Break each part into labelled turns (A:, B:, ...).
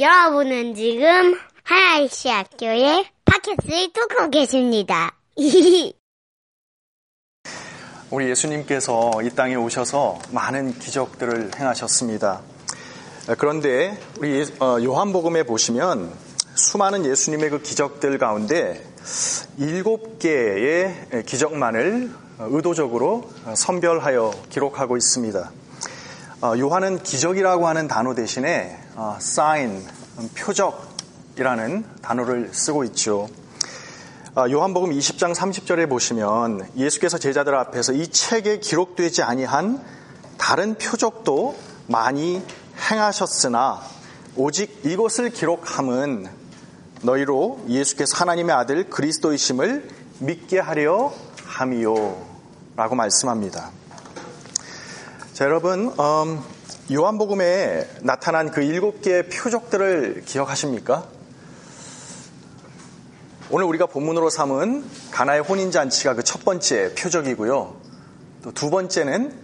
A: 여러분은 지금 하나이시 학교의 팟캐스트를 듣고 계십니다.
B: 우리 예수님께서 이 땅에 오셔서 많은 기적들을 행하셨습니다. 그런데 우리 어, 요한복음에 보시면 수많은 예수님의 그 기적들 가운데 일곱 개의 기적만을 의도적으로 선별하여 기록하고 있습니다. 어, 요한은 기적이라고 하는 단어 대신에 어, sign, 표적이라는 단어를 쓰고 있죠. 어, 요한복음 20장 30절에 보시면 예수께서 제자들 앞에서 이 책에 기록되지 아니한 다른 표적도 많이 행하셨으나 오직 이것을 기록함은 너희로 예수께서 하나님의 아들 그리스도이심을 믿게 하려 함이요 라고 말씀합니다. 자, 여러분, 음, 요한복음에 나타난 그 일곱 개의 표적들을 기억하십니까? 오늘 우리가 본문으로 삼은 가나의 혼인잔치가 그 첫 번째 표적이고요. 또 두 번째는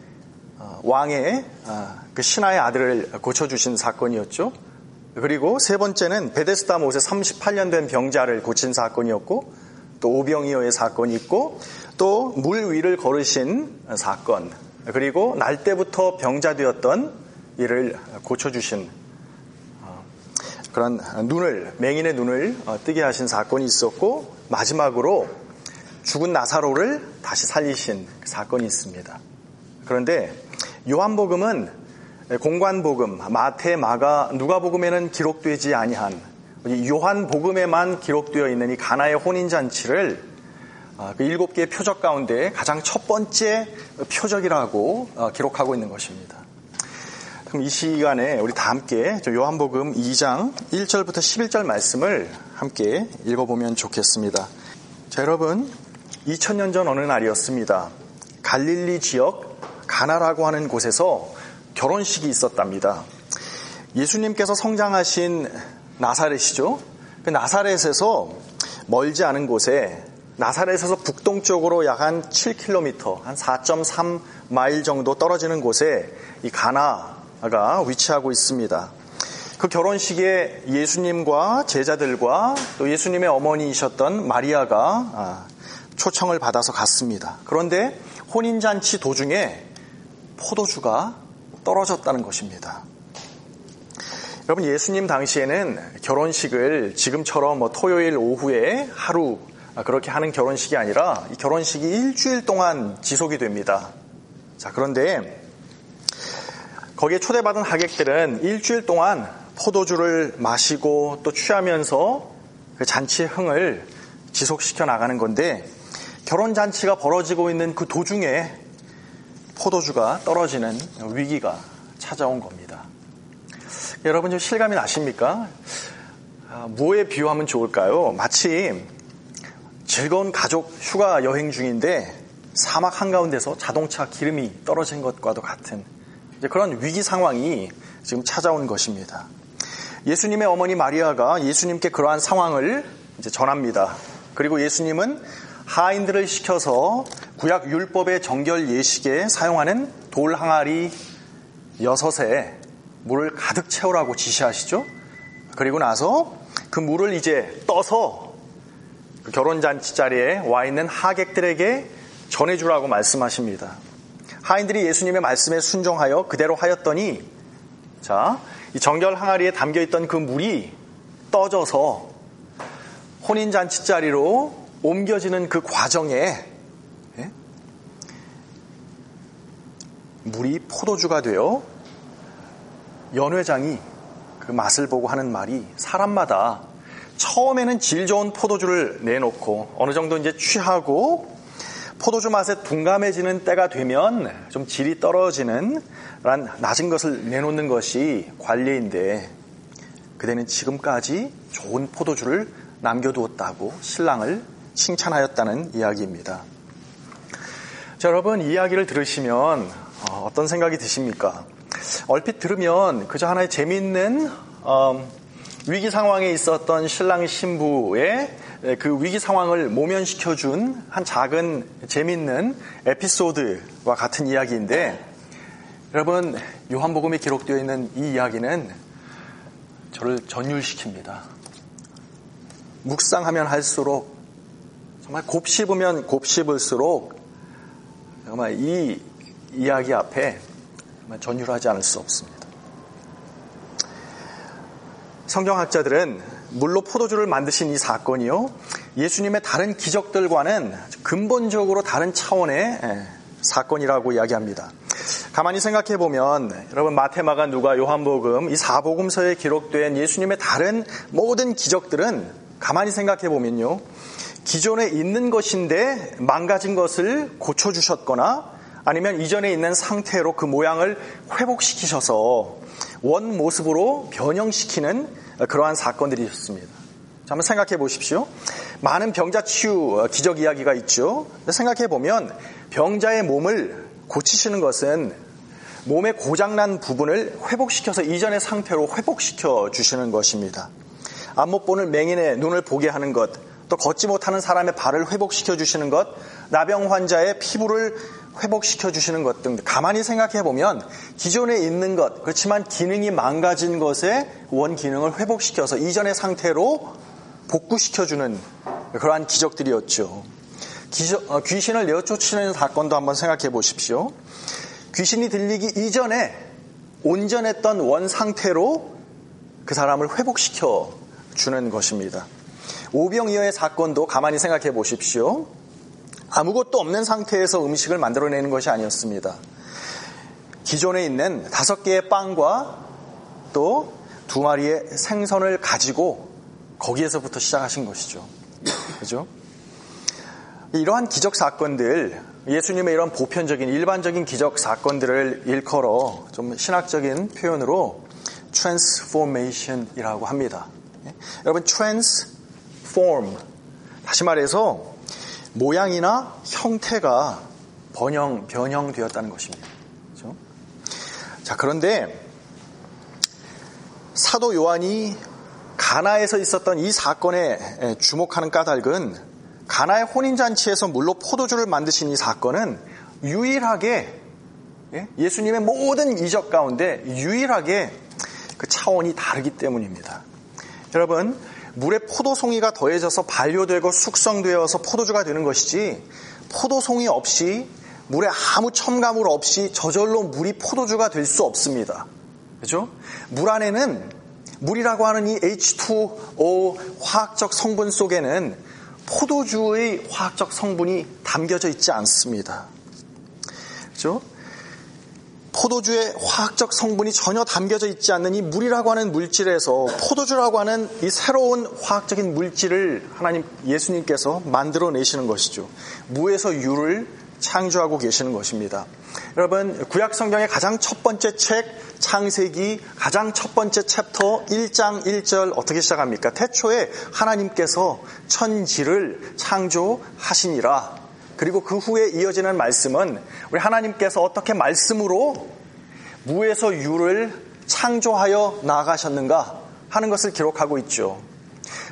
B: 어, 왕의 아, 그 신하의 아들을 고쳐주신 사건이었죠. 그리고 세 번째는 베데스다 못에 38년 된 병자를 고친 사건이었고 또 오병이어의 사건이 있고 또 물 위를 걸으신 사건 그리고 날 때부터 병자 되었던 이를 고쳐주신 어, 그런 눈을 맹인의 눈을 어, 뜨게 하신 사건이 있었고 마지막으로 죽은 나사로를 다시 살리신 그 사건이 있습니다. 그런데 요한복음은 공관복음, 마태, 마가, 누가복음에는 기록되지 아니한 요한복음에만 기록되어 있는 이 가나의 혼인잔치를 아, 그 일곱 개의 표적 가운데 가장 첫 번째 표적이라고 어, 기록하고 있는 것입니다. 그럼 이 시간에 우리 다 함께 요한복음 2장 1절부터 11절 말씀을 함께 읽어보면 좋겠습니다. 자, 여러분, 2000년 전 어느 날이었습니다. 갈릴리 지역 가나라고 하는 곳에서 결혼식이 있었답니다. 예수님께서 성장하신 나사렛이죠. 그 나사렛에서 멀지 않은 곳에 나사렛에서 북동쪽으로 약 한 7km, 한 4.3마일 정도 떨어지는 곳에 이 가나 가 위치하고 있습니다. 그 결혼식에 예수님과 제자들과 또 예수님의 어머니이셨던 마리아가 아, 초청을 받아서 갔습니다. 그런데 혼인잔치 도중에 포도주가 떨어졌다는 것입니다. 여러분 예수님 당시에는 결혼식을 지금처럼 뭐 토요일 오후에 하루 아, 그렇게 하는 결혼식이 아니라 이 결혼식이 일주일 동안 지속이 됩니다. 자, 그런데 거기에 초대받은 하객들은 일주일 동안 포도주를 마시고 또 취하면서 그 잔치의 흥을 지속시켜 나가는 건데 결혼 잔치가 벌어지고 있는 그 도중에 포도주가 떨어지는 위기가 찾아온 겁니다. 여러분 좀 실감이 나십니까? 아, 뭐에 비유하면 좋을까요? 마치 즐거운 가족 휴가 여행 중인데 사막 한가운데서 자동차 기름이 떨어진 것과도 같은 그런 위기 상황이 지금 찾아온 것입니다. 예수님의 어머니 마리아가 예수님께 그러한 상황을 이제 전합니다. 그리고 예수님은 하인들을 시켜서 구약 율법의 정결 예식에 사용하는 돌 항아리 여섯에 물을 가득 채우라고 지시하시죠. 그리고 나서 그 물을 이제 떠서 그 결혼잔치 자리에 와 있는 하객들에게 전해주라고 말씀하십니다. 하인들이 예수님의 말씀에 순종하여 그대로 하였더니 자, 이 정결 항아리에 담겨 있던 그 물이 떠져서 혼인 잔치 자리로 옮겨지는 그 과정에 예? 물이 포도주가 되어 연회장이 그 맛을 보고 하는 말이 사람마다 처음에는 질 좋은 포도주를 내놓고 어느 정도 이제 취하고 포도주 맛에 둔감해지는 때가 되면 좀 질이 떨어지는 란 낮은 것을 내놓는 것이 관례인데 그대는 지금까지 좋은 포도주를 남겨두었다고 신랑을 칭찬하였다는 이야기입니다. 자, 여러분 이야기를 들으시면 어, 어떤 생각이 드십니까? 얼핏 들으면 그저 하나의 재미있는 어, 위기 상황에 있었던 신랑 신부의 그 위기 상황을 모면시켜준 한 작은 재밌는 에피소드와 같은 이야기인데 여러분 요한복음에 기록되어 있는 이 이야기는 저를 전율시킵니다. 묵상하면 할수록 정말 곱씹으면 곱씹을수록 정말 이 이야기 앞에 정말 전율하지 않을 수 없습니다. 성경학자들은 물로 포도주를 만드신 이 사건이요. 예수님의 다른 기적들과는 근본적으로 다른 차원의 사건이라고 이야기합니다. 가만히 생각해 보면 여러분 마테마가 누가 요한복음 이 사복음서에 기록된 예수님의 다른 모든 기적들은 가만히 생각해 보면요. 기존에 있는 것인데 망가진 것을 고쳐 주셨거나 아니면 이전에 있는 상태로 그 모양을 회복시키셔서 원 모습으로 변형시키는 그러한 사건들이었습니다. 한번 생각해 보십시오. 많은 병자 치유 기적 이야기가 있죠. 생각해 보면 병자의 몸을 고치시는 것은 몸의 고장난 부분을 회복시켜서 이전의 상태로 회복시켜 주시는 것입니다. 앞못 보는 맹인의 눈을 보게 하는 것, 또 걷지 못하는 사람의 발을 회복시켜 주시는 것, 나병 환자의 피부를 회복시켜 주시는 것 등 가만히 생각해 보면 기존에 있는 것, 그렇지만 기능이 망가진 것의 원 기능을 회복시켜서 이전의 상태로 복구시켜 주는 그러한 기적들이었죠. 기적, 어, 귀신을 내어쫓는 사건도 한번 생각해 보십시오. 귀신이 들리기 이전에 온전했던 원 상태로 그 사람을 회복시켜 주는 것입니다. 오병이어의 사건도 가만히 생각해 보십시오. 아무것도 없는 상태에서 음식을 만들어내는 것이 아니었습니다. 기존에 있는 다섯 개의 빵과 또 두 마리의 생선을 가지고 거기에서부터 시작하신 것이죠. 그죠? 이러한 기적 사건들, 예수님의 이런 보편적인 일반적인 기적 사건들을 일컬어 좀 신학적인 표현으로 transformation이라고 합니다. 예? 여러분 transform 다시 말해서 모양이나 형태가 번영 변형되었다는 것입니다. 그렇죠? 자 그런데 사도 요한이 가나에서 있었던 이 사건에 주목하는 까닭은 가나의 혼인잔치에서 물로 포도주를 만드신 이 사건은 유일하게 예? 예수님의 모든 이적 가운데 유일하게 그 차원이 다르기 때문입니다. 여러분, 물에 포도송이가 더해져서 반려되고 숙성되어서 포도주가 되는 것이지 포도송이 없이 물에 아무 첨가물 없이 저절로 물이 포도주가 될 수 없습니다. 그죠? 물 안에는 물이라고 하는 이 H2O 화학적 성분 속에는 포도주의 화학적 성분이 담겨져 있지 않습니다. 그죠? 포도주의 화학적 성분이 전혀 담겨져 있지 않는 이 물이라고 하는 물질에서 포도주라고 하는 이 새로운 화학적인 물질을 하나님 예수님께서 만들어 내시는 것이죠. 무에서 유를 창조하고 계시는 것입니다. 여러분, 구약 성경의 가장 첫 번째 책 창세기 가장 첫 번째 챕터 1장 1절 어떻게 시작합니까? 태초에 하나님께서 천지를 창조하시니라. 그리고 그 후에 이어지는 말씀은 우리 하나님께서 어떻게 말씀으로 무에서 유를 창조하여 나아가셨는가 하는 것을 기록하고 있죠.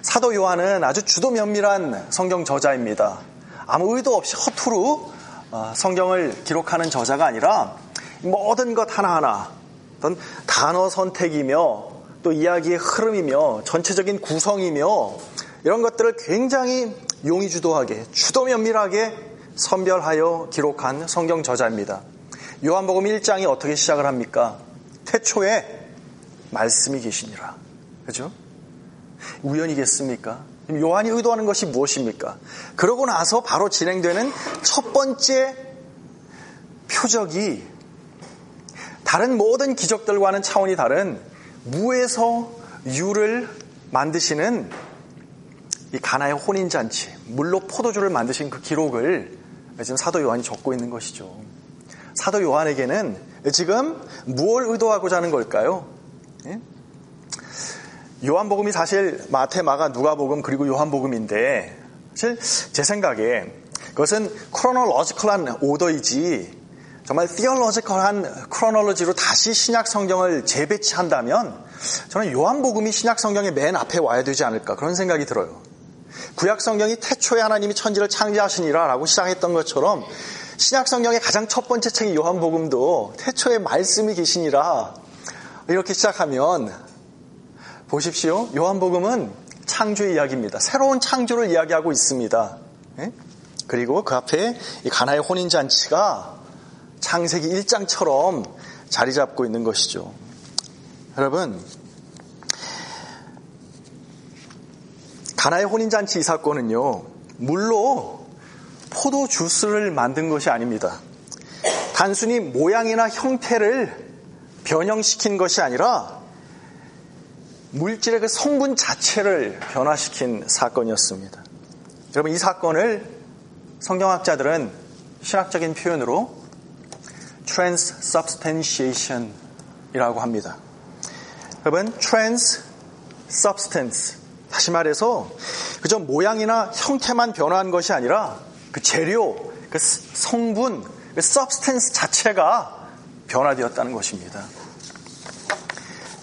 B: 사도 요한은 아주 주도 면밀한 성경 저자입니다. 아무 의도 없이 허투루 어, 성경을 기록하는 저자가 아니라 모든 것 하나하나 어떤 단어 선택이며 또 이야기의 흐름이며 전체적인 구성이며 이런 것들을 굉장히 용의주도하게 주도 면밀하게 선별하여 기록한 성경 저자입니다. 요한복음 1장이 어떻게 시작을 합니까? 태초에 말씀이 계시니라. 그죠? 우연이겠습니까? 요한이 의도하는 것이 무엇입니까? 그러고 나서 바로 진행되는 첫 번째 표적이 다른 모든 기적들과는 차원이 다른 무에서 유를 만드시는 이 가나의 혼인잔치, 물로 포도주를 만드신 그 기록을 지금 사도 요한이 적고 있는 것이죠. 사도 요한에게는 지금 무엇을 의도하고자 하는 걸까요? 예? 요한복음이 사실 마태, 마가, 누가복음 그리고 요한복음인데 사실 제 생각에 그것은 chronological한 order이지 정말 theological한 chronology로 다시 신약 성경을 재배치한다면 저는 요한복음이 신약 성경의 맨 앞에 와야 되지 않을까 그런 생각이 들어요. 구약 성경이 태초에 하나님이 천지를 창조하시니라라고 시작했던 것처럼 신약 성경의 가장 첫 번째 책인 요한복음도 태초에 말씀이 계시니라 이렇게 시작하면 보십시오. 요한복음은 창조의 이야기입니다. 새로운 창조를 이야기하고 있습니다. 예? 그리고 그 앞에 이 가나의 혼인잔치가 창세기 1장처럼 자리 잡고 있는 것이죠. 여러분, 가나의 혼인잔치 이 사건은요, 물로 포도 주스를 만든 것이 아닙니다. 단순히 모양이나 형태를 변형시킨 것이 아니라 물질의 그 성분 자체를 변화시킨 사건이었습니다. 여러분, 이 사건을 성경학자들은 신학적인 표현으로 transubstantiation 이라고 합니다. 여러분, transsubstance. 다시 말해서 그저 모양이나 형태만 변화한 것이 아니라 그 재료, 그 성분, 그 substance 자체가 변화되었다는 것입니다.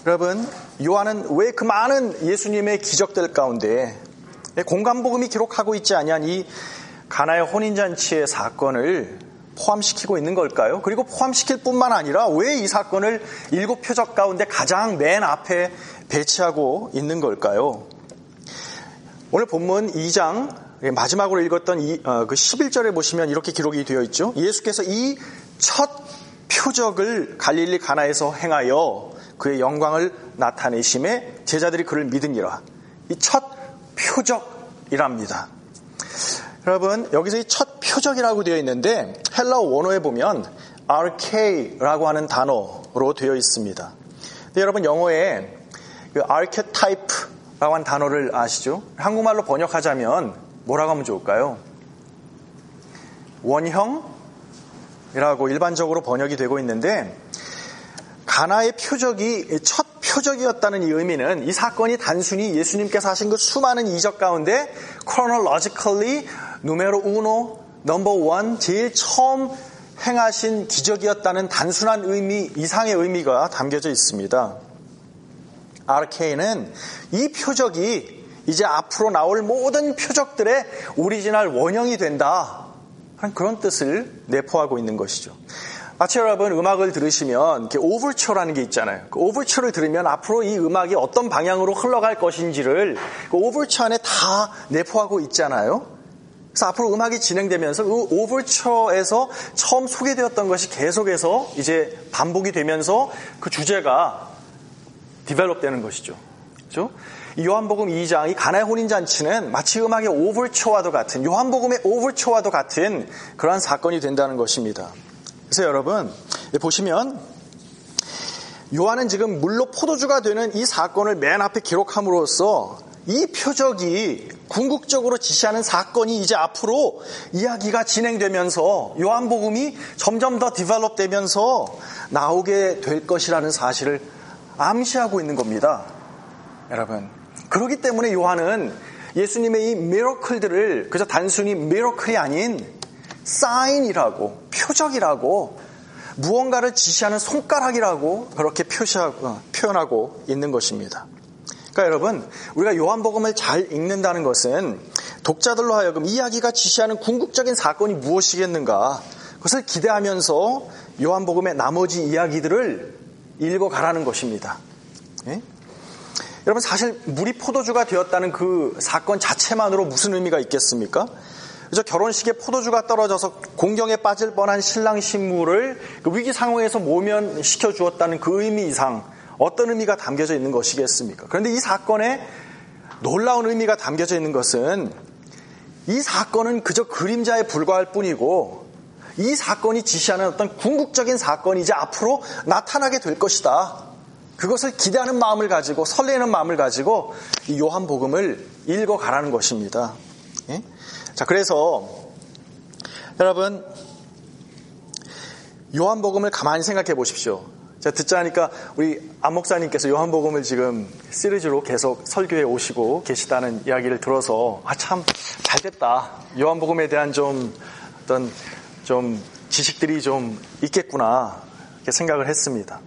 B: 여러분, 요한은 왜 그 많은 예수님의 기적들 가운데 공간복음이 기록하고 있지 아니한 이 가나의 혼인잔치의 사건을 포함시키고 있는 걸까요? 그리고 포함시킬 뿐만 아니라 왜 이 사건을 일곱 표적 가운데 가장 맨 앞에 배치하고 있는 걸까요? 오늘 본문 2장 마지막으로 읽었던 이, 어, 그 11절에 보시면 이렇게 기록이 되어 있죠. 예수께서 이 첫 표적을 갈릴리 가나에서 행하여 그의 영광을 나타내심에 제자들이 그를 믿으니라. 이 첫 표적이랍니다. 여러분 여기서 이 첫 표적이라고 되어 있는데 헬라어 원어에 보면 arche라고 하는 단어로 되어 있습니다. 여러분 영어에 그 archetype 라고 하는 단어를 아시죠? 한국말로 번역하자면 뭐라고 하면 좋을까요? 원형이라고 일반적으로 번역이 되고 있는데 가나의 표적이 첫 표적이었다는 이 의미는 이 사건이 단순히 예수님께서 하신 그 수많은 이적 가운데 chronologically numero uno number one 제일 처음 행하신 기적이었다는 단순한 의미 이상의 의미가 담겨져 있습니다. 아르케이는 이 표적이 이제 앞으로 나올 모든 표적들의 오리지널 원형이 된다. 그런 뜻을 내포하고 있는 것이죠. 마치 여러분 음악을 들으시면 overture라는 게 있잖아요. 그 오버처를 들으면 앞으로 이 음악이 어떤 방향으로 흘러갈 것인지를 그 오버처 안에 다 내포하고 있잖아요. 그래서 앞으로 음악이 진행되면서 그 오버처에서 처음 소개되었던 것이 계속해서 이제 반복이 되면서 그 주제가 디벨롭 되는 것이죠. 그렇죠? 요한복음 2장 이 가나의 혼인잔치는 마치 음악의 오버처와도 같은 요한복음의 오버처와도 같은 그러한 사건이 된다는 것입니다. 그래서 여러분 보시면 요한은 지금 물로 포도주가 되는 이 사건을 맨 앞에 기록함으로써 이 표적이 궁극적으로 지시하는 사건이 이제 앞으로 이야기가 진행되면서 요한복음이 점점 더 디벨롭 되면서 나오게 될 것이라는 사실을 암시하고 있는 겁니다. 여러분. 그렇기 때문에 요한은 예수님의 이 미러클들을 그저 단순히 미러클이 아닌 사인이라고 표적이라고 무언가를 지시하는 손가락이라고 그렇게 표시하고, 어, 표현하고 있는 것입니다. 그러니까 여러분 우리가 요한복음을 잘 읽는다는 것은 독자들로 하여금 이야기가 지시하는 궁극적인 사건이 무엇이겠는가 그것을 기대하면서 요한복음의 나머지 이야기들을 읽어가라는 것입니다. 예? 여러분 사실 물이 포도주가 되었다는 그 사건 자체만으로 무슨 의미가 있겠습니까? 그래서 결혼식에 포도주가 떨어져서 공경에 빠질 뻔한 신랑 신부를 그 위기 상황에서 모면시켜 주었다는 그 의미 이상 어떤 의미가 담겨져 있는 것이겠습니까? 그런데 이 사건에 놀라운 의미가 담겨져 있는 것은 이 사건은 그저 그림자에 불과할 뿐이고 이 사건이 지시하는 어떤 궁극적인 사건이 이제 앞으로 나타나게 될 것이다. 그것을 기대하는 마음을 가지고 설레는 마음을 가지고 이 요한복음을 읽어가라는 것입니다. 예? 자, 그래서 여러분 요한복음을 가만히 생각해 보십시오. 제가 듣자 하니까 우리 안 목사님께서 요한복음을 지금 시리즈로 계속 설교해 오시고 계시다는 이야기를 들어서 아 참 잘됐다. 요한복음에 대한 좀 어떤 좀 지식들이 좀 있겠구나 이렇게 생각을 했습니다.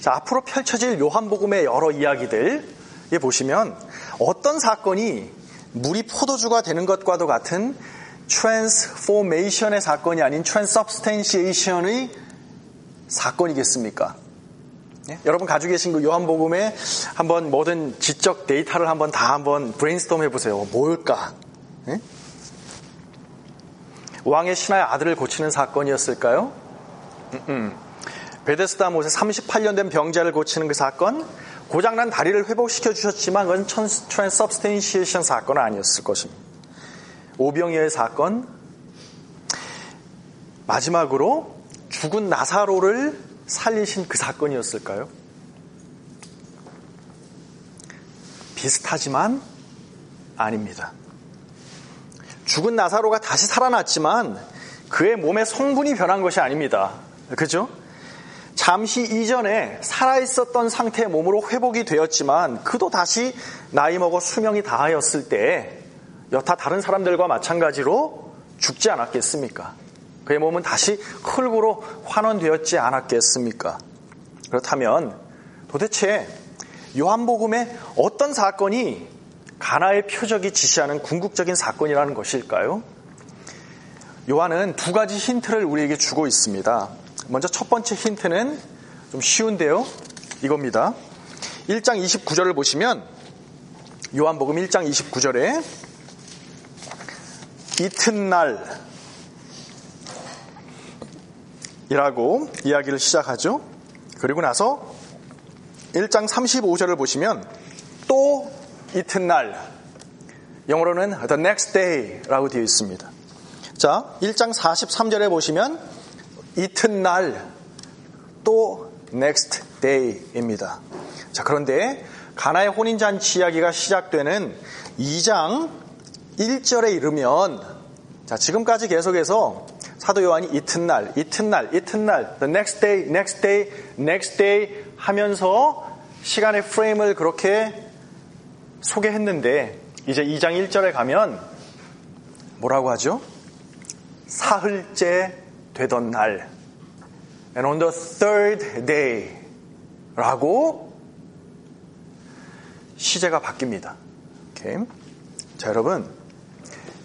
B: 자, 앞으로 펼쳐질 요한복음의 여러 이야기들 에 보시면 어떤 사건이 물이 포도주가 되는 것과도 같은 transformation의 사건이 아닌 transubstantiation의 사건이겠습니까? 예? 여러분 가지고 계신 그 요한복음에 한번 모든 지적 데이터를 한번 다 한번 brainstorm 해보세요. 뭘까? 예? 왕의 신하의 아들을 고치는 사건이었을까요? 음, 음. 베데스다 못에 38년 된 병자를 고치는 그 사건, 고장난 다리를 회복시켜 주셨지만 그건 transubstantiation 사건은 아니었을 것입니다. 오병이어의 사건, 마지막으로 죽은 나사로를 살리신 그 사건이었을까요? 비슷하지만 아닙니다. 죽은 나사로가 다시 살아났지만 그의 몸의 성분이 변한 것이 아닙니다. 그죠? 잠시 이전에 살아있었던 상태의 몸으로 회복이 되었지만 그도 다시 나이 먹어 수명이 다하였을 때 여타 다른 사람들과 마찬가지로 죽지 않았겠습니까? 그의 몸은 다시 흙으로 환원되었지 않았겠습니까? 그렇다면 도대체 요한복음의 어떤 사건이 가나의 표적이 지시하는 궁극적인 사건이라는 것일까요? 요한은 두 가지 힌트를 우리에게 주고 있습니다. 먼저 첫 번째 힌트는 좀 쉬운데요. 이겁니다. 1장 29절을 보시면 요한복음 1장 29절에 이튿날 이라고 이야기를 시작하죠. 그리고 나서 1장 35절을 보시면 또 이튿날 영어로는 the next day라고 되어 있습니다. 자, 1장 43절에 보시면 이튿날 또 next day입니다. 자, 그런데 가나의 혼인잔치 이야기가 시작되는 2장 1절에 이르면 자, 지금까지 계속해서 사도 요한이 이튿날, 이튿날, 이튿날, the next day, next day, next day 하면서 시간의 프레임을 그렇게 소개했는데 이제 2장 1절에 가면 뭐라고 하죠? 사흘째 되던 날 and on the third day 라고 시제가 바뀝니다. 오케이. 자, 여러분.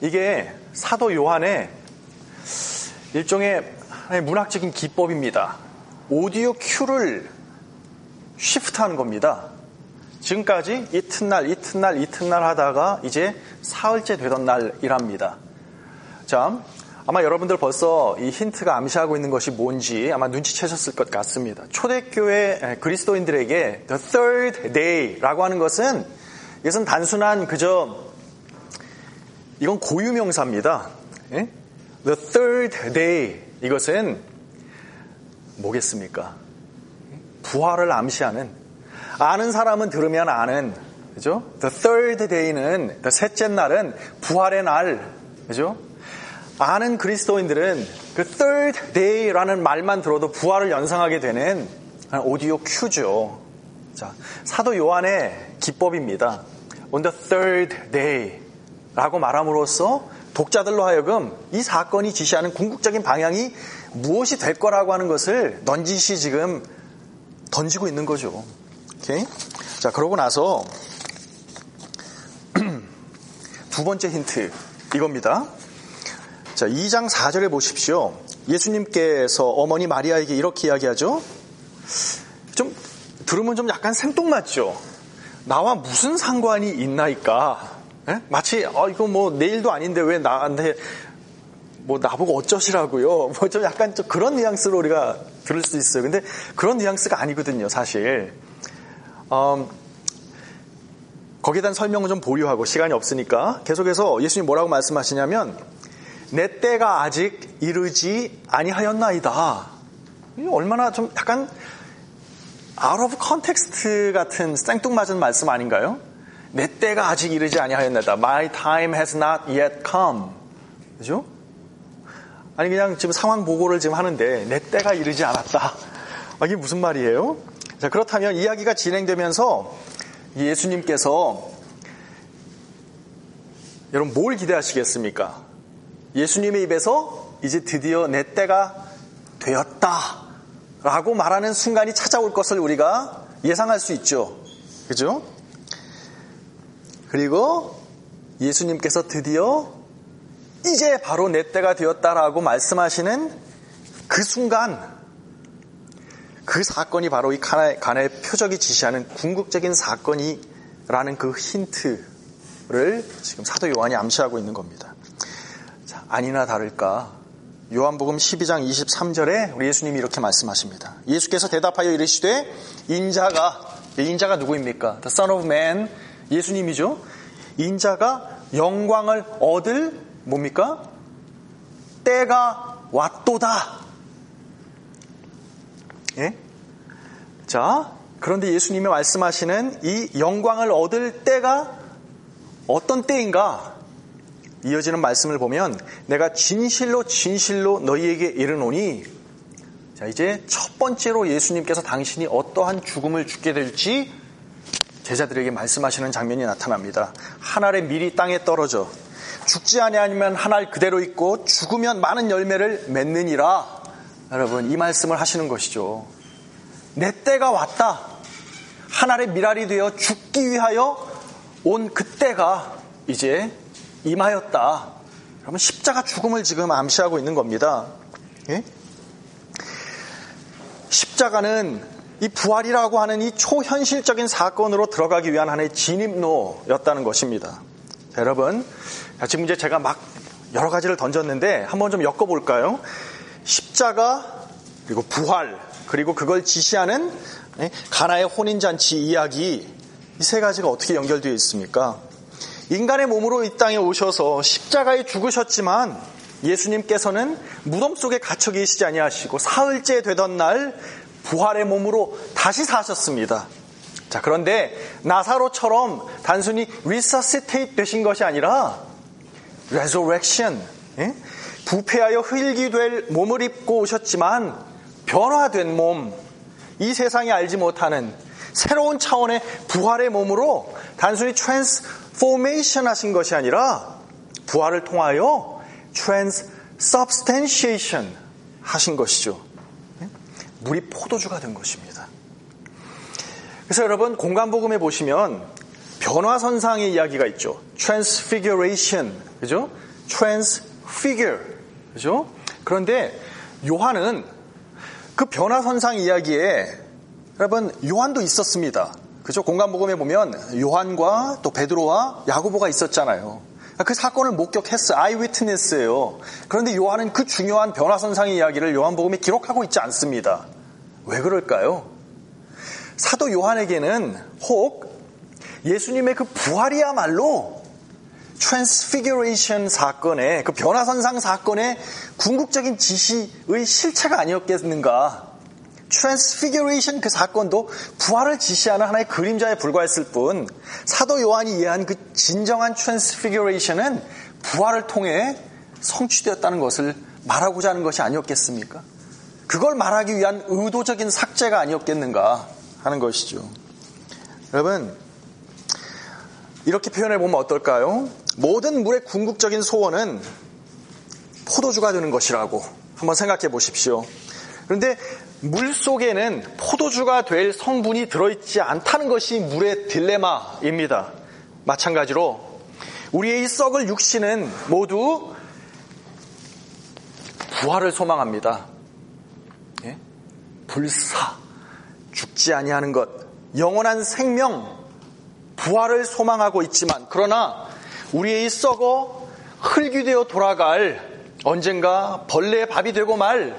B: 이게 사도 요한의 일종의 문학적인 기법입니다. 오디오 큐를 쉬프트 하는 겁니다. 지금까지 이튿날, 이튿날, 이튿날 하다가 이제 사흘째 되던 날이랍니다. 자, 아마 여러분들 벌써 이 힌트가 암시하고 있는 것이 뭔지 아마 눈치채셨을 것 같습니다. 초대교회 그리스도인들에게 the third day라고 하는 것은 이것은 단순한 그저 이건 고유명사입니다. 예? The third day 이것은 뭐겠습니까? 부활을 암시하는 아는 사람은 들으면 아는 그죠? The third day는 셋째 날은 부활의 날 그죠? 아는 그리스도인들은 그 third day라는 말만 들어도 부활을 연상하게 되는 오디오 큐죠. 자, 사도 요한의 기법입니다. On the third day 라고 말함으로써 독자들로 하여금 이 사건이 지시하는 궁극적인 방향이 무엇이 될 거라고 하는 것을 넌지시 지금 던지고 있는 거죠. 오케이? 자, 그러고 나서 두 번째 힌트 이겁니다. 자, 2장 4절에 보십시오. 예수님께서 어머니 마리아에게 이렇게 이야기하죠. 좀 들으면 좀 약간 생뚱맞죠. 나와 무슨 상관이 있나이까? 에? 예? 마치 어 이거 뭐 내일도 아닌데 왜 나한테 뭐 나보고 어쩌시라고요? 뭐 좀 약간 좀 그런 뉘앙스로 우리가 들을 수 있어요. 근데 그런 뉘앙스가 아니거든요, 사실. 음, 거기에 대한 설명은 좀 보류하고 시간이 없으니까 계속해서 예수님 뭐라고 말씀하시냐면 내 때가 아직 이르지 아니하였나이다. 얼마나 좀 약간 out of context 같은 생뚱맞은 말씀 아닌가요? 내 때가 아직 이르지 아니하였나이다. My time has not yet come. 그죠? 아니 그냥 지금 상황 보고를 지금 하는데 내 때가 이르지 않았다. 아, 이게 무슨 말이에요? 자, 그렇다면 이야기가 진행되면서 예수님께서 여러분 뭘 기대하시겠습니까? 예수님의 입에서 이제 드디어 내 때가 되었다. 라고 말하는 순간이 찾아올 것을 우리가 예상할 수 있죠. 그죠? 그리고 예수님께서 드디어 이제 바로 내 때가 되었다라고 말씀하시는 그 순간, 그 사건이 바로 이 가나의, 가나의 표적이 지시하는 궁극적인 사건이라는 그 힌트를 지금 사도 요한이 암시하고 있는 겁니다. 자, 아니나 다를까. 요한복음 12장 23절에 우리 예수님이 이렇게 말씀하십니다. 예수께서 대답하여 이르시되 인자가 인자가 누구입니까? The Son of Man 예수님이죠. 인자가 영광을 얻을 뭡니까? 때가 왔도다. 예? 자, 그런데 예수님이 말씀하시는 이 영광을 얻을 때가 어떤 때인가? 이어지는 말씀을 보면 내가 진실로 진실로 너희에게 이르노니 자, 이제 첫 번째로 예수님께서 당신이 어떠한 죽음을 죽게 될지 제자들에게 말씀하시는 장면이 나타납니다. 한 알의 밀이 땅에 떨어져 죽지 아니하면 한 알 그대로 있고 죽으면 많은 열매를 맺느니라. 여러분 이 말씀을 하시는 것이죠. 내 때가 왔다. 한 알의 밀알이 되어 죽기 위하여 온 그때가 이제 임하였다. 그러면 십자가 죽음을 지금 암시하고 있는 겁니다. 예? 십자가는 이 부활이라고 하는 이 초현실적인 사건으로 들어가기 위한 하나의 진입로였다는 것입니다. 자, 여러분, 지금 이제 제가 막 여러 가지를 던졌는데 한번 좀 엮어볼까요? 십자가, 그리고 부활, 그리고 그걸 지시하는 예, 가나의 혼인잔치 이야기, 이 세 가지가 어떻게 연결되어 있습니까? 인간의 몸으로 이 땅에 오셔서 십자가에 죽으셨지만 예수님께서는 무덤 속에 갇혀 계시지 아니하시고 사흘째 되던 날 부활의 몸으로 다시 사셨습니다. 자, 그런데 나사로처럼 단순히 resuscitate 되신 것이 아니라 예? 부패하여 흙이 될 몸을 입고 오셨지만 변화된 몸, 이 세상이 알지 못하는 새로운 차원의 부활의 몸으로 단순히 transformation 하신 것이 아니라 부활을 통하여 transubstantiation 하신 것이죠. 물이 포도주가 된 것입니다. 그래서 여러분 공간복음에 보시면 변화선상의 이야기가 있죠. transfiguration, 그죠? transfigure, 그죠? 그런데 요한은 그 변화선상 이야기에 여러분 요한도 있었습니다. 그죠? 공간복음에 보면 요한과 또 베드로와 야고보가 있었잖아요. 그 사건을 목격했어. 아이위트니스예요. 그런데 요한은 그 중요한 변화선상의 이야기를 요한복음에 기록하고 있지 않습니다. 왜 그럴까요? 사도 요한에게는 혹 예수님의 그 부활이야말로 transfiguration 사건의 그 변화산상 사건의 궁극적인 지시의 실체가 아니었겠는가? transfiguration 그 사건도 부활을 지시하는 하나의 그림자에 불과했을 뿐 사도 요한이 이해한 그 진정한 transfiguration은 부활을 통해 성취되었다는 것을 말하고자 하는 것이 아니었겠습니까? 그걸 말하기 위한 의도적인 삭제가 아니었겠는가 하는 것이죠. 여러분, 이렇게 표현해 보면 어떨까요? 모든 물의 궁극적인 소원은 포도주가 되는 것이라고 한번 생각해 보십시오. 그런데 물 속에는 포도주가 될 성분이 들어있지 않다는 것이 물의 딜레마입니다. 마찬가지로 우리의 이 썩을 육신은 모두 부활을 소망합니다. 예? 불사, 죽지 아니하는 것, 영원한 생명, 부활을 소망하고 있지만 그러나 우리의 이 썩어 흙이 되어 돌아갈 언젠가 벌레의 밥이 되고 말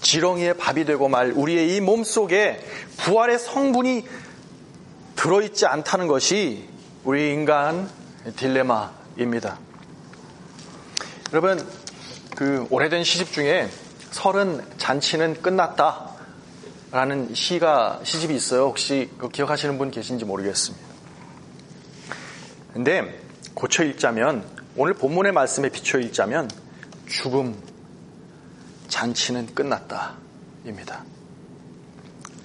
B: 지렁이의 밥이 되고 말 우리의 이 몸 속에 부활의 성분이 들어있지 않다는 것이 우리 인간 딜레마입니다. 여러분, 그 오래된 시집 중에 설은 잔치는 끝났다. 라는 시가, 시집이 있어요. 혹시 기억하시는 분 계신지 모르겠습니다. 근데 고쳐 읽자면, 오늘 본문의 말씀에 비춰 읽자면, 죽음, 잔치는 끝났다. 입니다.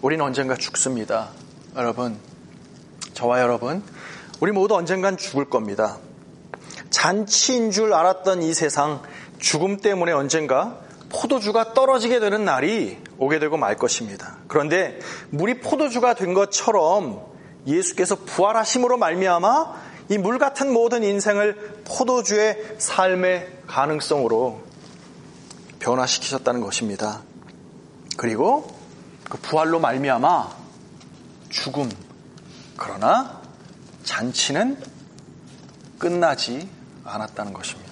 B: 우린 언젠가 죽습니다. 여러분, 저와 여러분, 우리 모두 언젠간 죽을 겁니다. 잔치인 줄 알았던 이 세상, 죽음 때문에 언젠가 포도주가 떨어지게 되는 날이 오게 되고 말 것입니다. 그런데 물이 포도주가 된 것처럼 예수께서 부활하심으로 말미암아 이 물 같은 모든 인생을 포도주의 삶의 가능성으로 변화시키셨다는 것입니다. 그리고 그 부활로 말미암아 죽음. 그러나 잔치는 끝나지 않았다는 것입니다.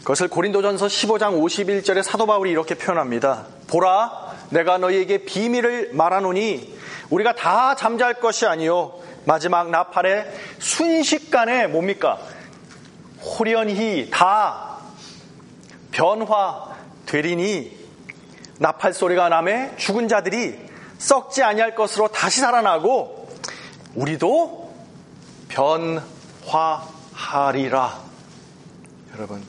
B: 그것을 고린도전서 15장 51절에 사도 바울이 이렇게 표현합니다. 보라, 내가 너희에게 비밀을 말하노니 우리가 다 잠잘 것이 아니요 마지막 나팔에 순식간에 뭡니까? 호련히 다 변화되리니 나팔 소리가 남에 죽은 자들이 썩지 아니할 것으로 다시 살아나고 우리도 변화하리라. 여러분,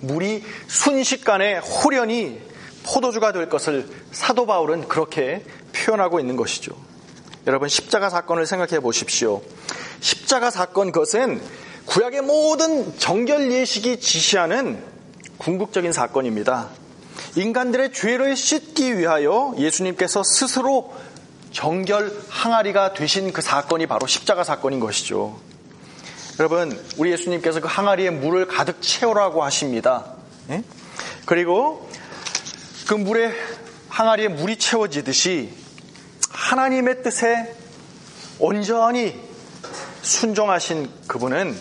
B: 물이 순식간에 호련히 포도주가 될 것을 사도 바울은 그렇게 표현하고 있는 것이죠. 여러분, 십자가 사건을 생각해 보십시오. 십자가 사건 그것은 구약의 모든 정결 예식이 지시하는 궁극적인 사건입니다. 인간들의 죄를 씻기 위하여 예수님께서 스스로 정결 항아리가 되신 그 사건이 바로 십자가 사건인 것이죠. 여러분, 우리 예수님께서 그 항아리에 물을 가득 채우라고 하십니다. 예? 그리고 그 물에 항아리에 물이 채워지듯이 하나님의 뜻에 온전히 순종하신 그분은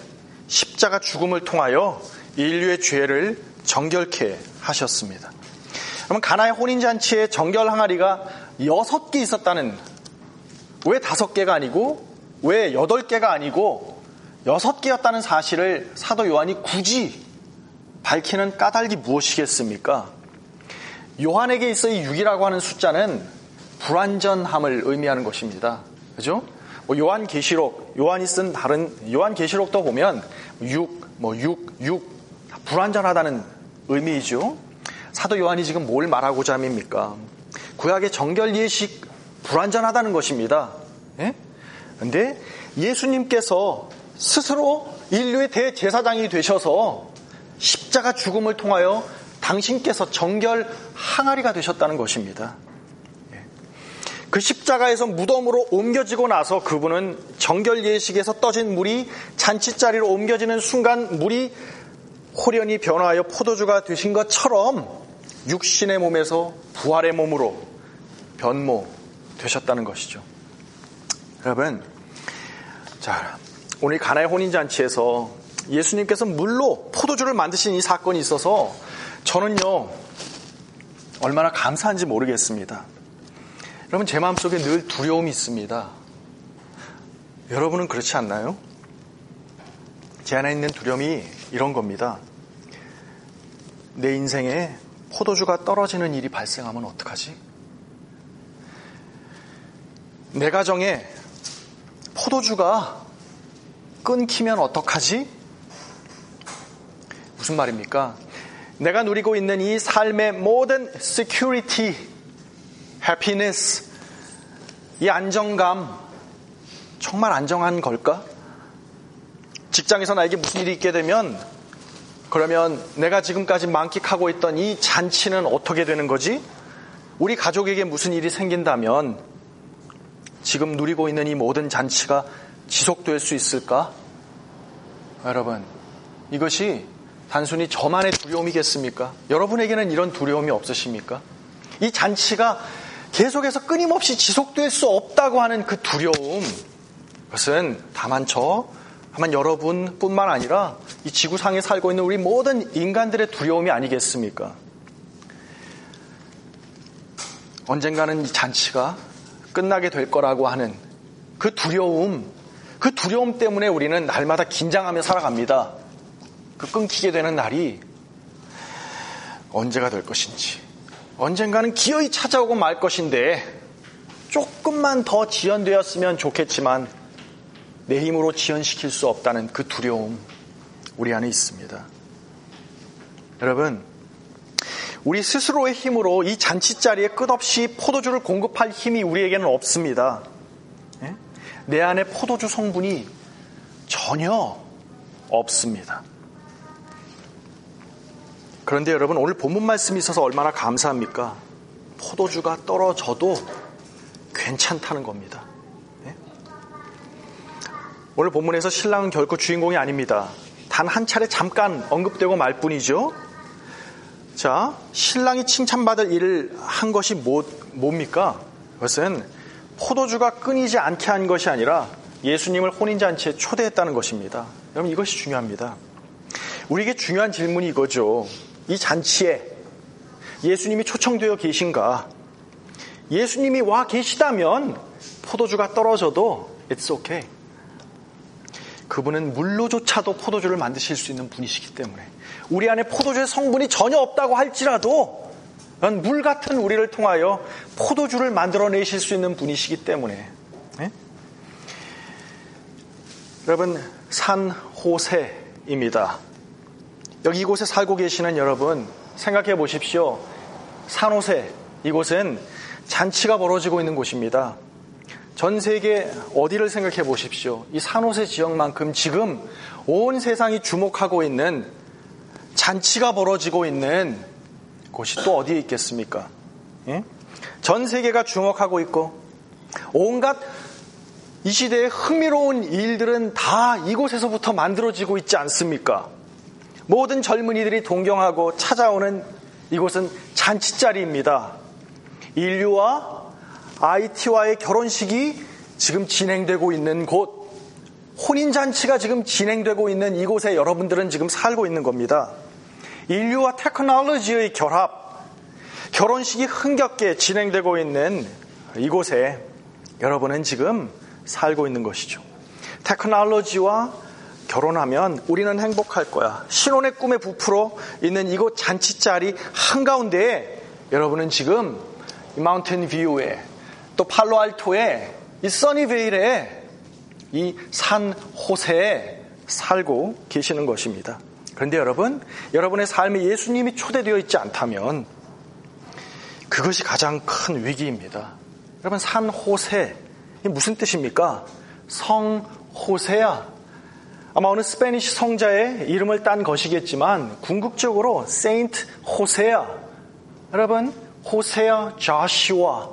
B: 십자가 죽음을 통하여 인류의 죄를 정결케 하셨습니다. 그러면 가나의 혼인잔치에 정결 항아리가 여섯 개 있었다는 왜 다섯 개가 아니고 왜 여덟 개가 아니고 여섯 개였다는 사실을 사도 요한이 굳이 밝히는 까닭이 무엇이겠습니까? 요한에게 있어 이 6이라고 하는 숫자는 불완전함을 의미하는 것입니다. 그죠? 뭐 요한 계시록, 요한이 쓴 다른 요한 계시록도 보면 6, 뭐 6, 6 불완전하다는 의미이죠. 사도 요한이 지금 뭘 말하고자 합니까? 구약의 정결 예식 불완전하다는 것입니다. 예? 근데 예수님께서 스스로 인류의 대제사장이 되셔서 십자가 죽음을 통하여 당신께서 정결 항아리가 되셨다는 것입니다. 예. 그 십자가에서 무덤으로 옮겨지고 나서 그분은 정결 예식에서 떠진 물이 잔치자리로 옮겨지는 순간 물이 호련히 변화하여 포도주가 되신 것처럼 육신의 몸에서 부활의 몸으로 변모 되셨다는 것이죠. 여러분, 자, 오늘 가나의 혼인잔치에서 예수님께서 물로 포도주를 만드신 이 사건이 있어서 저는요, 얼마나 감사한지 모르겠습니다. 여러분, 제 마음속에 늘 두려움이 있습니다. 여러분은 그렇지 않나요? 제 안에 있는 두려움이 이런 겁니다. 내 인생에 포도주가 떨어지는 일이 발생하면 어떡하지? 내 가정에 포도주가 끊기면 어떡하지? 무슨 말입니까? 내가 누리고 있는 이 삶의 모든 security, happiness, 이 안정감, 정말 안정한 걸까? 직장에서 나에게 무슨 일이 있게 되면 그러면 내가 지금까지 만끽하고 있던 이 잔치는 어떻게 되는 거지? 우리 가족에게 무슨 일이 생긴다면 지금 누리고 있는 이 모든 잔치가 지속될 수 있을까? 여러분, 이것이 단순히 저만의 두려움이겠습니까? 여러분에게는 이런 두려움이 없으십니까? 이 잔치가 계속해서 끊임없이 지속될 수 없다고 하는 그 두려움, 그것은 다만 저, 다만 여러분뿐만 아니라 이 지구상에 살고 있는 우리 모든 인간들의 두려움이 아니겠습니까? 언젠가는 이 잔치가 끝나게 될 거라고 하는 그 두려움, 그 두려움 때문에 우리는 날마다 긴장하며 살아갑니다. 그 끊기게 되는 날이 언제가 될 것인지, 언젠가는 기어이 찾아오고 말 것인데, 조금만 더 지연되었으면 좋겠지만, 내 힘으로 지연시킬 수 없다는 그 두려움, 우리 안에 있습니다. 여러분, 우리 스스로의 힘으로 이 잔치 자리에 끝없이 포도주를 공급할 힘이 우리에게는 없습니다. 예? 내 안에 포도주 성분이 전혀 없습니다. 그런데 여러분 오늘 본문 말씀이 있어서 얼마나 감사합니까? 포도주가 떨어져도 괜찮다는 겁니다. 예? 오늘 본문에서 신랑은 결코 주인공이 아닙니다. 단 한 차례 잠깐 언급되고 말 뿐이죠. 자, 신랑이 칭찬받을 일을 한 것이 뭐, 뭡니까? 그것은 포도주가 끊이지 않게 한 것이 아니라 예수님을 혼인잔치에 초대했다는 것입니다. 여러분 이것이 중요합니다. 우리에게 중요한 질문이 이거죠. 이 잔치에 예수님이 초청되어 계신가? 예수님이 와 계시다면 포도주가 떨어져도 it's okay. 그분은 물로조차도 포도주를 만드실 수 있는 분이시기 때문에 우리 안에 포도주의 성분이 전혀 없다고 할지라도 물 같은 우리를 통하여 포도주를 만들어내실 수 있는 분이시기 때문에 네? 여러분 산 호세입니다. 여기 이곳에 살고 계시는 여러분 생각해 보십시오. 산 호세 이곳은 잔치가 벌어지고 있는 곳입니다. 전 세계 어디를 생각해 보십시오. 이 산호세 지역만큼 지금 온 세상이 주목하고 있는 잔치가 벌어지고 있는 곳이 또 어디에 있겠습니까? 예? 전 세계가 주목하고 있고 온갖 이 시대의 흥미로운 일들은 다 이곳에서부터 만들어지고 있지 않습니까? 모든 젊은이들이 동경하고 찾아오는 이곳은 잔치자리입니다. 인류와 IT와의 결혼식이 지금 진행되고 있는 곳, 혼인잔치가 지금 진행되고 있는 이곳에 여러분들은 지금 살고 있는 겁니다. 인류와 테크놀로지의 결합, 결혼식이 흥겹게 진행되고 있는 이곳에 여러분은 지금 살고 있는 것이죠. 테크놀로지와 결혼하면 우리는 행복할 거야. 신혼의 꿈에 부풀어 있는 이곳 잔치자리 한가운데에 여러분은 지금 마운틴 뷰에 또 팔로알토에 이 써니베일에 이 산 호세에 살고 계시는 것입니다. 그런데 여러분, 여러분의 삶에 예수님이 초대되어 있지 않다면 그것이 가장 큰 위기입니다. 여러분, 산 호세, 무슨 뜻입니까? 성 호세야. 아마 어느 Spanish 성자의 이름을 딴 것이겠지만 궁극적으로 Saint 호세야. 여러분, 호세야 자시와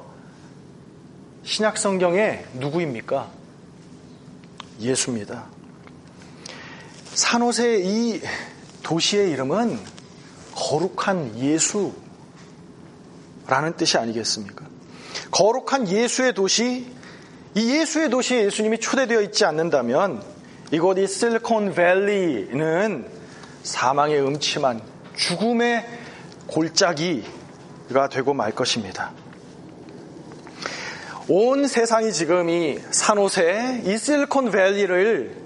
B: 신약 성경의 누구입니까? 예수입니다. 산호세 이 도시의 이름은 거룩한 예수라는 뜻이 아니겠습니까? 거룩한 예수의 도시, 이 예수의 도시에 예수님이 초대되어 있지 않는다면 이곳 이 실리콘 밸리는 사망의 음침한 죽음의 골짜기가 되고 말 것입니다. 온 세상이 지금 이 산호세, 이 실리콘 밸리를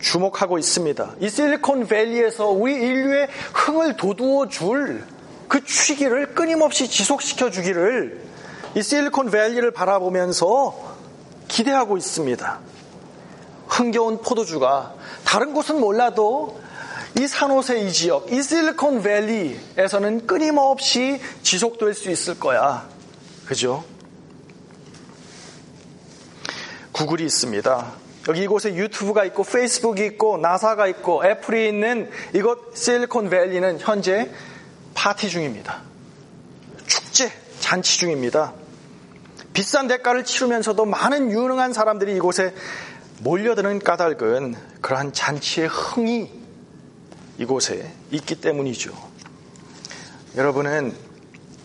B: 주목하고 있습니다. 이 실리콘 밸리에서 우리 인류의 흥을 돋우어 줄 그 취기를 끊임없이 지속시켜 주기를 이 실리콘 밸리를 바라보면서 기대하고 있습니다. 흥겨운 포도주가 다른 곳은 몰라도 이 산호세 이 지역, 이 실리콘밸리에서는 끊임없이 지속될 수 있을 거야. 그죠? 구글이 있습니다. 여기 이곳에 유튜브가 있고 페이스북이 있고 나사가 있고 애플이 있는 이곳 실리콘밸리는 현재 파티 중입니다. 축제, 잔치 중입니다. 비싼 대가를 치르면서도 많은 유능한 사람들이 이곳에 몰려드는 까닭은 그러한 잔치의 흥이 이곳에 있기 때문이죠. 여러분은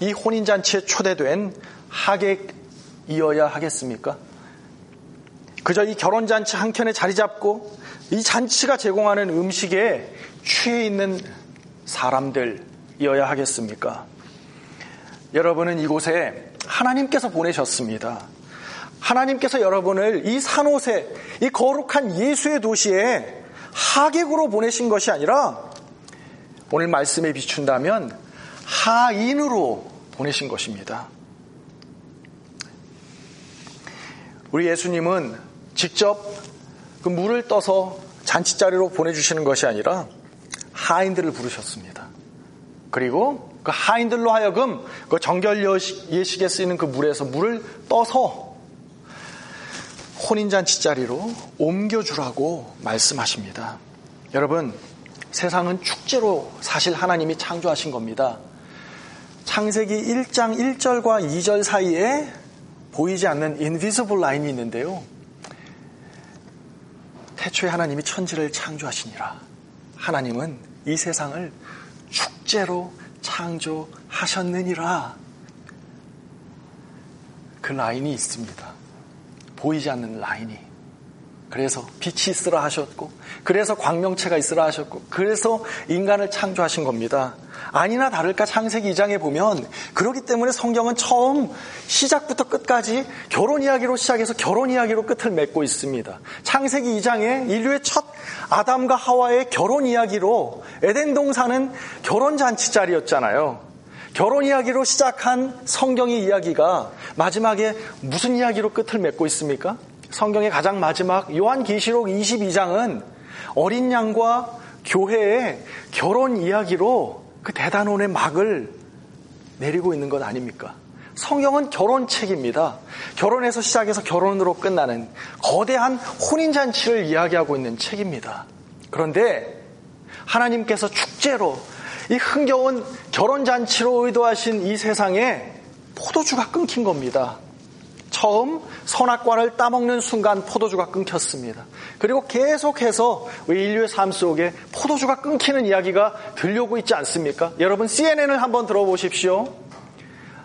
B: 이 혼인잔치에 초대된 하객이어야 하겠습니까? 그저 이 결혼잔치 한켠에 자리 잡고 이 잔치가 제공하는 음식에 취해 있는 사람들이어야 하겠습니까? 여러분은 이곳에 하나님께서 보내셨습니다. 하나님께서 여러분을 이 산옷에, 이 거룩한 예수의 도시에 하객으로 보내신 것이 아니라 오늘 말씀에 비춘다면 하인으로 보내신 것입니다. 우리 예수님은 직접 그 물을 떠서 잔치자리로 보내주시는 것이 아니라 하인들을 부르셨습니다. 그리고 그 하인들로 하여금 그 정결 예식에 쓰이는 그 물에서 물을 떠서 혼인잔치 자리로 옮겨주라고 말씀하십니다. 여러분, 세상은 축제로 사실 하나님이 창조하신 겁니다. 창세기 1장 1절과 2절 사이에 보이지 않는 인비서블 라인이 있는데요. 태초에 하나님이 천지를 창조하시니라. 하나님은 이 세상을 축제로 창조하셨느니라. 그 라인이 있습니다. 보이지 않는 라인이. 그래서 빛이 있으라 하셨고, 그래서 광명체가 있으라 하셨고, 그래서 인간을 창조하신 겁니다. 아니나 다를까 창세기 2장에 보면 그렇기 때문에 성경은 처음 시작부터 끝까지 결혼 이야기로 시작해서 결혼 이야기로 끝을 맺고 있습니다. 창세기 2장에 인류의 첫 아담과 하와의 결혼 이야기로 에덴 동산은 결혼 잔치 자리였잖아요. 결혼 이야기로 시작한 성경의 이야기가 마지막에 무슨 이야기로 끝을 맺고 있습니까? 성경의 가장 마지막 요한계시록 22장은 어린 양과 교회의 결혼 이야기로 그 대단원의 막을 내리고 있는 것 아닙니까? 성경은 결혼책입니다. 결혼에서 시작해서 결혼으로 끝나는 거대한 혼인잔치를 이야기하고 있는 책입니다. 그런데 하나님께서 축제로 이 흥겨운 결혼잔치로 의도하신 이 세상에 포도주가 끊긴 겁니다. 처음 선악과를 따먹는 순간 포도주가 끊겼습니다. 그리고 계속해서 인류의 삶 속에 포도주가 끊기는 이야기가 들려오고 있지 않습니까? 여러분 CNN을 한번 들어보십시오.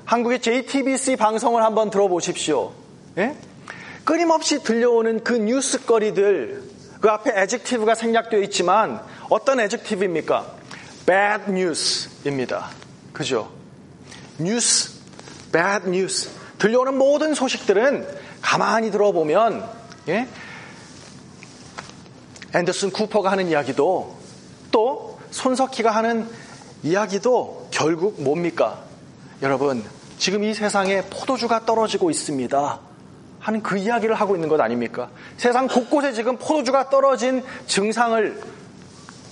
B: 한국의 JTBC 방송을 한번 들어보십시오. 예? 끊임없이 들려오는 그 뉴스거리들 그 앞에 에젝티브가 생략되어 있지만 어떤 에젝티브입니까? Bad news입니다. 그죠? 뉴스, bad news. 들려오는 모든 소식들은 가만히 들어보면 예? 앤더슨 쿠퍼가 하는 이야기도 또 손석희가 하는 이야기도 결국 뭡니까? 여러분 지금 이 세상에 포도주가 떨어지고 있습니다. 하는 그 이야기를 하고 있는 것 아닙니까? 세상 곳곳에 지금 포도주가 떨어진 증상을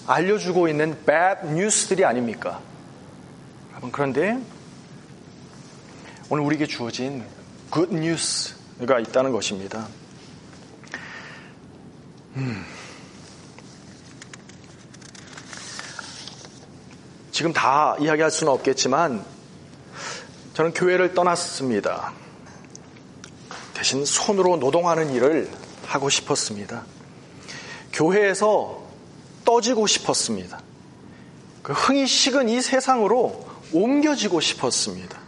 B: 알려주고 있는 bad news들이 아닙니까? 여러분 그런데 오늘 우리에게 주어진 good news가 있다는 것입니다. 음. 지금 다 이야기할 수는 없겠지만 저는 교회를 떠났습니다. 대신 손으로 노동하는 일을 하고 싶었습니다. 교회에서 떠지고 싶었습니다. 그 흥이 식은 이 세상으로 옮겨지고 싶었습니다.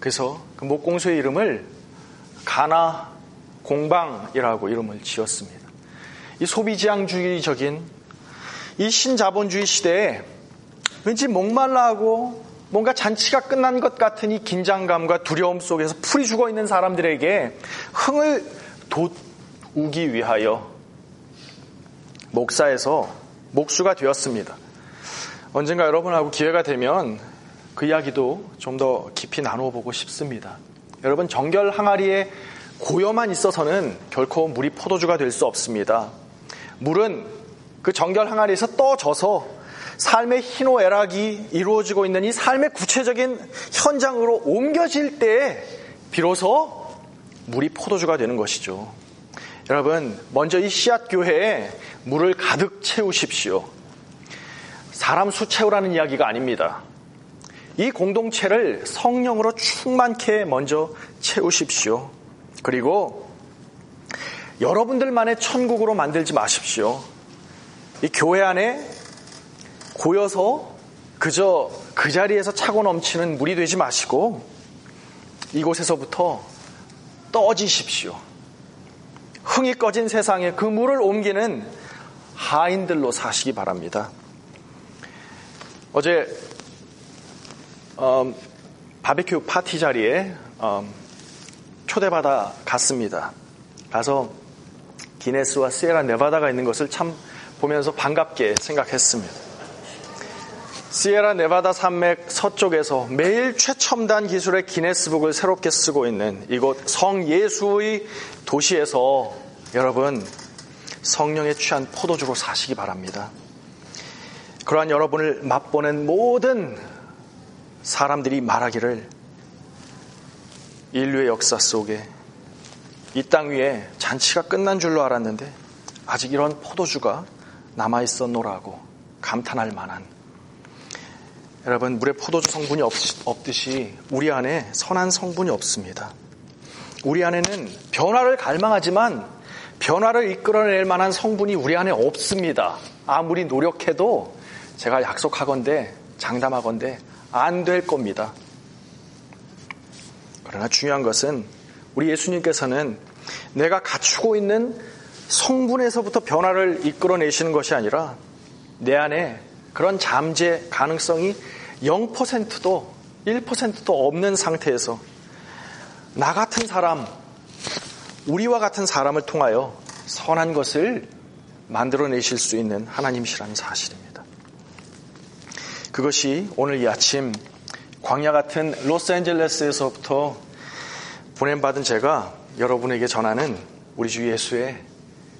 B: 그래서 그 목공소의 이름을 가나 공방이라고 이름을 지었습니다. 이 소비지향주의적인 이 신자본주의 시대에 왠지 목말라하고 뭔가 잔치가 끝난 것 같은 이 긴장감과 두려움 속에서 풀이 죽어 있는 사람들에게 흥을 돋우기 위하여 목사에서 목수가 되었습니다. 언젠가 여러분하고 기회가 되면 그 이야기도 좀 더 깊이 나누어 보고 싶습니다. 여러분 정결 항아리에 고여만 있어서는 결코 물이 포도주가 될 수 없습니다. 물은 그 정결 항아리에서 떠져서 삶의 희노애락이 이루어지고 있는 이 삶의 구체적인 현장으로 옮겨질 때 비로소 물이 포도주가 되는 것이죠. 여러분, 먼저 이 씨앗 교회에 물을 가득 채우십시오. 사람 수 채우라는 이야기가 아닙니다. 이 공동체를 성령으로 충만케 먼저 채우십시오. 그리고 여러분들만의 천국으로 만들지 마십시오. 이 교회 안에 고여서 그저 그 자리에서 차고 넘치는 물이 되지 마시고 이곳에서부터 떠지십시오. 흥이 꺼진 세상에 그 물을 옮기는 하인들로 사시기 바랍니다. 어제 음, 바베큐 파티 자리에 음, 초대받아 갔습니다. 가서 기네스와 시에라 네바다가 있는 것을 참 보면서 반갑게 생각했습니다. 시에라 네바다 산맥 서쪽에서 매일 최첨단 기술의 기네스북을 새롭게 쓰고 있는 이곳 성 예수의 도시에서 여러분 성령에 취한 포도주로 사시기 바랍니다. 그러한 여러분을 맛보는 모든 사람들이 말하기를 인류의 역사 속에 이 땅 위에 잔치가 끝난 줄로 알았는데 아직 이런 포도주가 남아 있었노라고 감탄할 만한 여러분 물에 포도주 성분이 없, 없듯이 우리 안에 선한 성분이 없습니다. 우리 안에는 변화를 갈망하지만 변화를 이끌어낼 만한 성분이 우리 안에 없습니다. 아무리 노력해도 제가 약속하건대 장담하건대 안될 겁니다. 그러나 중요한 것은 우리 예수님께서는 내가 갖추고 있는 성분에서부터 변화를 이끌어내시는 것이 아니라 내 안에 그런 잠재 가능성이 0%도 1%도 없는 상태에서 나 같은 사람, 우리와 같은 사람을 통하여 선한 것을 만들어내실 수 있는 하나님이시라는 사실입니다. 그것이 오늘 이 아침 광야 같은 로스앤젤레스에서부터 보냄받은 제가 여러분에게 전하는 우리 주 예수의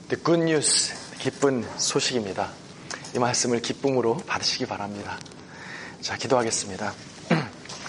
B: The Good News, 기쁜 소식입니다. 이 말씀을 기쁨으로 받으시기 바랍니다. 자, 기도하겠습니다.